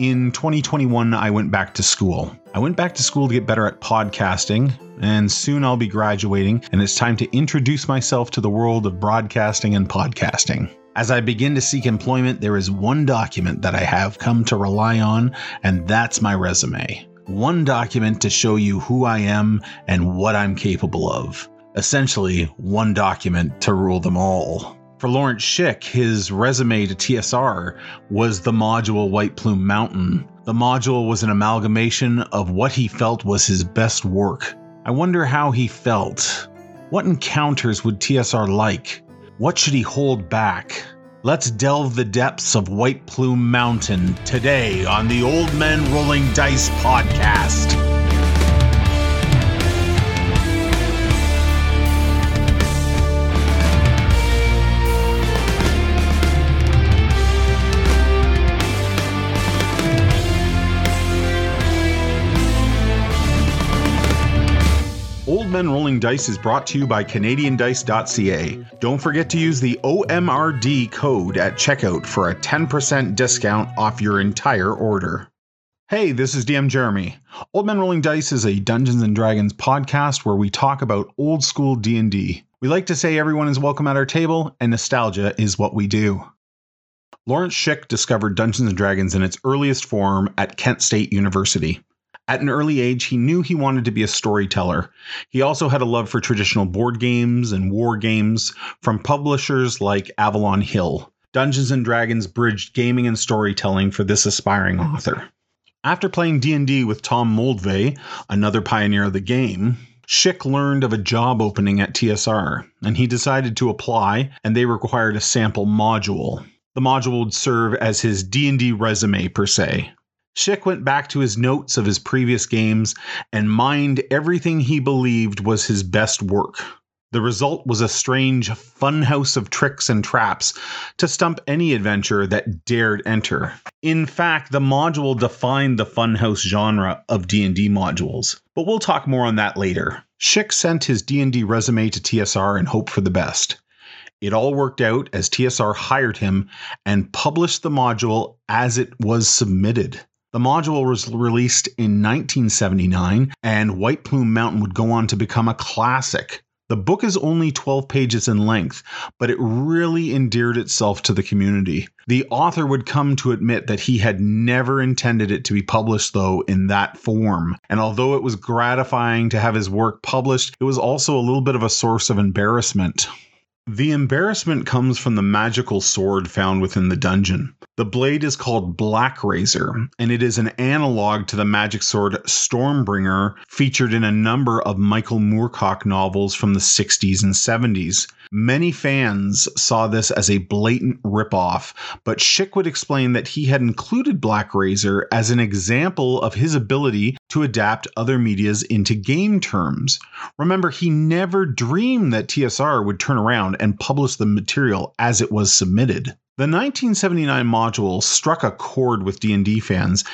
In 2021, I went back to school. I went back to school to get better at podcasting, and soon I'll be graduating, and it's time to introduce myself to the world of broadcasting and podcasting. As I begin to seek employment, there is one document that I have come to rely on, and that's my resume. One document to show you who I am and what I'm capable of. Essentially, one document to rule them all. For Lawrence Schick, his resume to TSR was the module White Plume Mountain. The module was an amalgamation of what he felt was his best work. I wonder how he felt. What encounters would TSR like? What should he hold back? Let's delve the depths of White Plume Mountain today on the Old Men Rolling Dice podcast. Men Rolling Dice is brought to you by CanadianDice.ca. Don't forget to use the OMRD code at checkout for a 10% discount off your entire order. Hey, this is DM Jeremy. Old Men Rolling Dice is a Dungeons and Dragons podcast where we talk about old school D&D. We like to say everyone is welcome at our table and nostalgia is what we do. Lawrence Schick discovered Dungeons and Dragons in its earliest form at Kent State University. At an early age, he knew he wanted to be a storyteller. He also had a love for traditional board games and war games from publishers like Avalon Hill. Dungeons and Dragons bridged gaming and storytelling for this aspiring author. After playing D&D with Tom Moldvay, another pioneer of the game, Schick learned of a job opening at TSR, and he decided to apply, and they required a sample module. The module would serve as his D&D resume per se. Schick went back to his notes of his previous games and mined everything he believed was his best work. The result was a strange funhouse of tricks and traps to stump any adventurer that dared enter. In fact, the module defined the funhouse genre of D&D modules, but we'll talk more on that later. Schick sent his D&D resume to TSR and hoped for the best. It all worked out as TSR hired him and published the module as it was submitted. The module was released in 1979, and White Plume Mountain would go on to become a classic. The book is only 12 pages in length, but it really endeared itself to the community. The author would come to admit that he had never intended it to be published, though, in that form. And although it was gratifying to have his work published, it was also a little bit of a source of embarrassment. The embarrassment comes from the magical sword found within the dungeon. The blade is called Blackrazor, and it is an analog to the magic sword Stormbringer, featured in a number of Michael Moorcock novels from the 60s and 70s. Many fans saw this as a blatant ripoff, but Schick would explain that he had included Blackrazor as an example of his ability to adapt other medias into game terms. Remember, he never dreamed that TSR would turn around and publish the material as it was submitted. The 1979 module struck a chord with D&D fans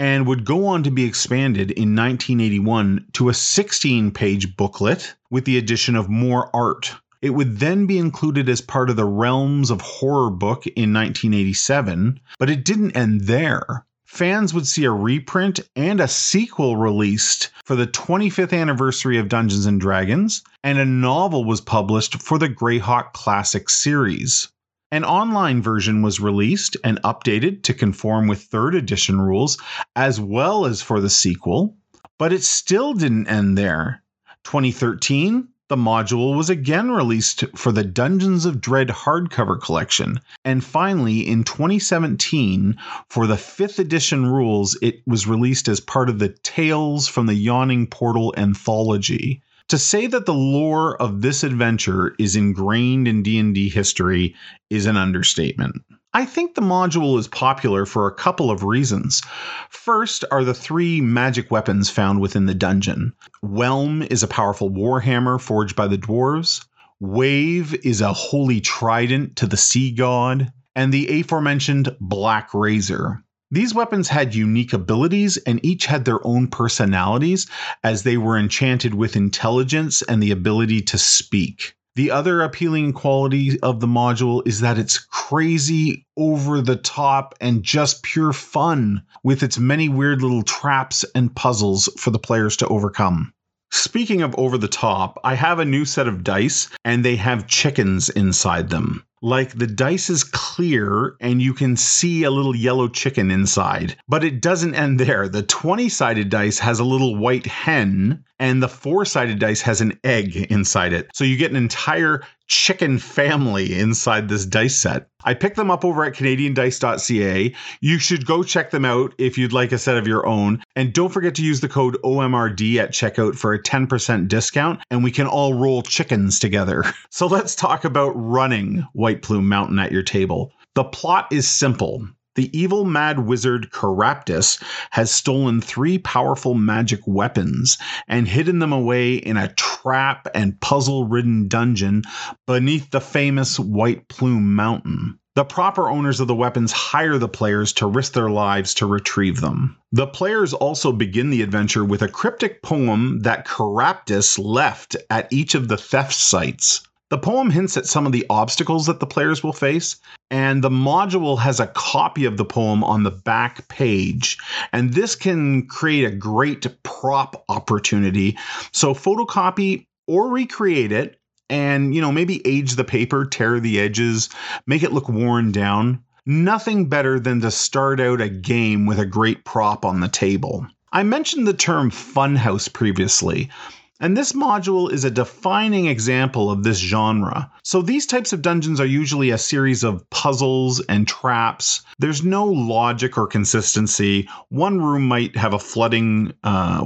and would go on to be expanded in 1981 to a 16-page booklet with the addition of more art. It would then be included as part of the Realms of Horror book in 1987, but it didn't end there fans would see a reprint and a sequel released for the 25th anniversary of Dungeons and Dragons, and a novel was published for the Greyhawk Classic series. An online version was released and updated to conform with 3rd edition rules, as well as for the sequel, but it still didn't end there. 2013, the module was again released for the Dungeons of Dread hardcover collection, and finally in 2017, for the 5th edition rules, it was released as part of the Tales from the Yawning Portal anthology. To say that the lore of this adventure is ingrained in D&D history is an understatement. I think the module is popular for a couple of reasons. First are the three magic weapons found within the dungeon. Whelm is a powerful warhammer forged by the dwarves. Wave is a holy trident to the sea god, and the aforementioned Blackrazor. These weapons had unique abilities and each had their own personalities as they were enchanted with intelligence and the ability to speak. The other appealing quality of the module is that it's crazy, over the top, and just pure fun with its many weird little traps and puzzles for the players to overcome. Speaking of over the top, I have a new set of dice and they have chickens inside them. Like the dice is clear and you can see a little yellow chicken inside, but it doesn't end there. The 20 sided dice has a little white hen and the four sided dice has an egg inside it. So you get an entire chicken family inside this dice set. I picked them up over at CanadianDice.ca. You should go check them out if you'd like a set of your own. And don't forget to use the code OMRD at checkout for a 10% discount, and we can all roll chickens together. So let's talk about running White Plume Mountain at your table. The plot is simple. The evil mad wizard Keraptis has stolen three powerful magic weapons and hidden them away in a trap and puzzle ridden dungeon beneath the famous White Plume Mountain. The proper owners of the weapons hire the players to risk their lives to retrieve them. The players also begin the adventure with a cryptic poem that Keraptis left at each of the theft sites. The poem hints at some of the obstacles that the players will face, and the module has a copy of the poem on the back page. And this can create a great prop opportunity. So, photocopy or recreate it and, you know, maybe age the paper, tear the edges, make it look worn down. Nothing better than to start out a game with a great prop on the table. I mentioned the term funhouse previously. And this module is a defining example of this genre. So these types of dungeons are usually a series of puzzles and traps. There's no logic or consistency. One room might have a flooding uh,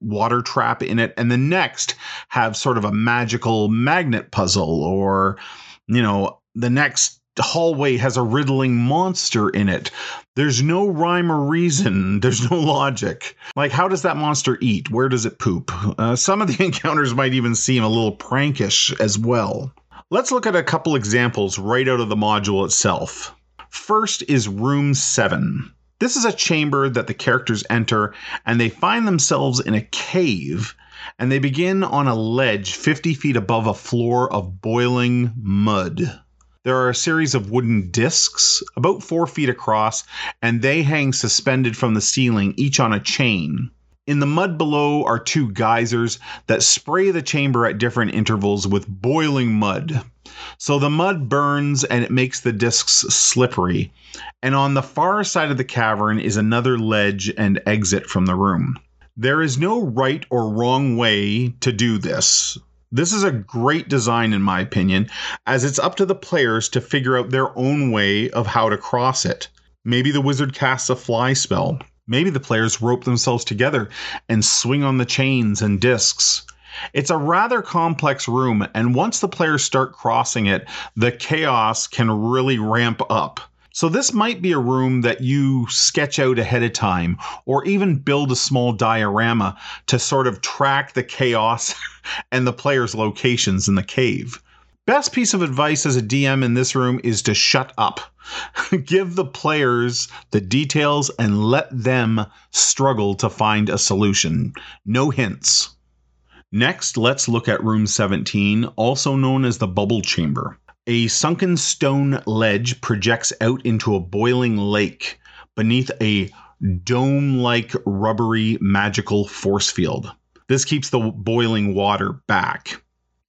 water trap in it, and the next have sort of a magical magnet puzzle, or, you know, the next hallway has a riddling monster in it. There's no rhyme or reason. There's no logic. Like, how does that monster eat? Where does it poop? Uh, some of the encounters might even seem a little prankish as well. Let's look at a couple examples right out of the module itself. First is Room 7. This is a chamber that the characters enter, and they find themselves in a cave, and they begin on a ledge 50 feet above a floor of boiling mud. There are a series of wooden discs, about four feet across, and they hang suspended from the ceiling, each on a chain. In the mud below are two geysers that spray the chamber at different intervals with boiling mud. So the mud burns and it makes the discs slippery. And on the far side of the cavern is another ledge and exit from the room. There is no right or wrong way to do this. This is a great design, in my opinion, as it's up to the players to figure out their own way of how to cross it. Maybe the wizard casts a fly spell. Maybe the players rope themselves together and swing on the chains and discs. It's a rather complex room, and once the players start crossing it, the chaos can really ramp up. So, this might be a room that you sketch out ahead of time, or even build a small diorama to sort of track the chaos and the player's locations in the cave. Best piece of advice as a DM in this room is to shut up. Give the players the details and let them struggle to find a solution. No hints. Next, let's look at room 17, also known as the bubble chamber. A sunken stone ledge projects out into a boiling lake beneath a dome like rubbery magical force field. This keeps the boiling water back.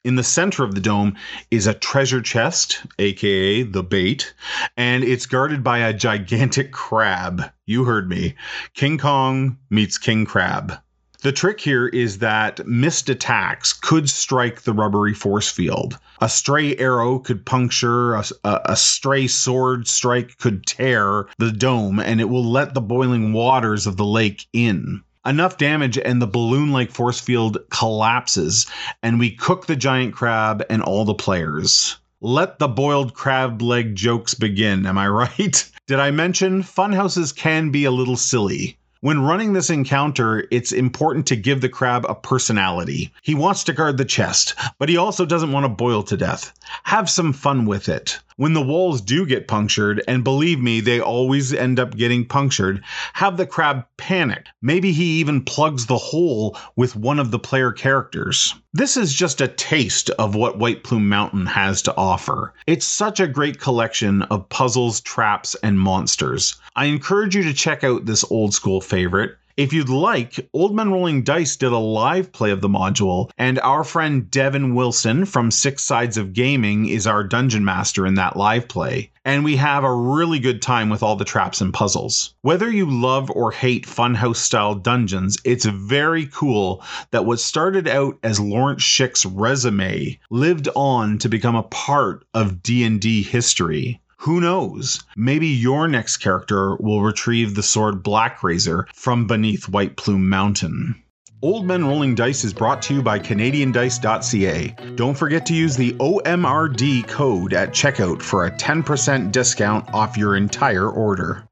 In the center of the dome is a treasure chest, aka the bait, and it's guarded by a gigantic crab. You heard me. King Kong meets King Crab. The trick here is that missed attacks could strike the rubbery force field. A stray arrow could puncture, a, a, stray sword strike could tear the dome, and it will let the boiling waters of the lake in. Enough damage, and the balloon like force field collapses, and we cook the giant crab and all the players. Let the boiled crab leg jokes begin, am I right? Did I mention funhouses can be a little silly? When running this encounter, it's important to give the crab a personality. He wants to guard the chest, but he also doesn't want to boil to death. Have some fun with it. When the walls do get punctured, and believe me, they always end up getting punctured, have the crab panic. Maybe he even plugs the hole with one of the player characters. This is just a taste of what White Plume Mountain has to offer. It's such a great collection of puzzles, traps, and monsters. I encourage you to check out this old school favorite. If you'd like, Old Men Rolling Dice did a live play of the module, and our friend Devin Wilson from Six Sides of Gaming is our dungeon master in that live play. And we have a really good time with all the traps and puzzles. Whether you love or hate Funhouse style dungeons, it's very cool that what started out as Lawrence Schick's resume lived on to become a part of D&D history. Who knows? Maybe your next character will retrieve the sword Blackrazor from beneath White Plume Mountain. Old Men Rolling Dice is brought to you by CanadianDice.ca. Don't forget to use the OMRD code at checkout for a 10% discount off your entire order.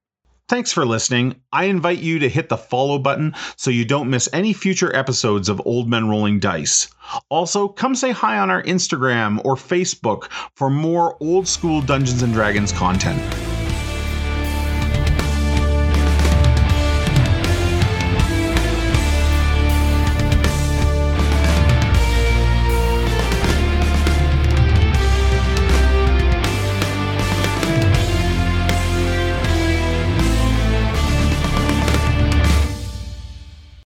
Thanks for listening. I invite you to hit the follow button so you don't miss any future episodes of Old Men Rolling Dice. Also, come say hi on our Instagram or Facebook for more old school Dungeons and Dragons content.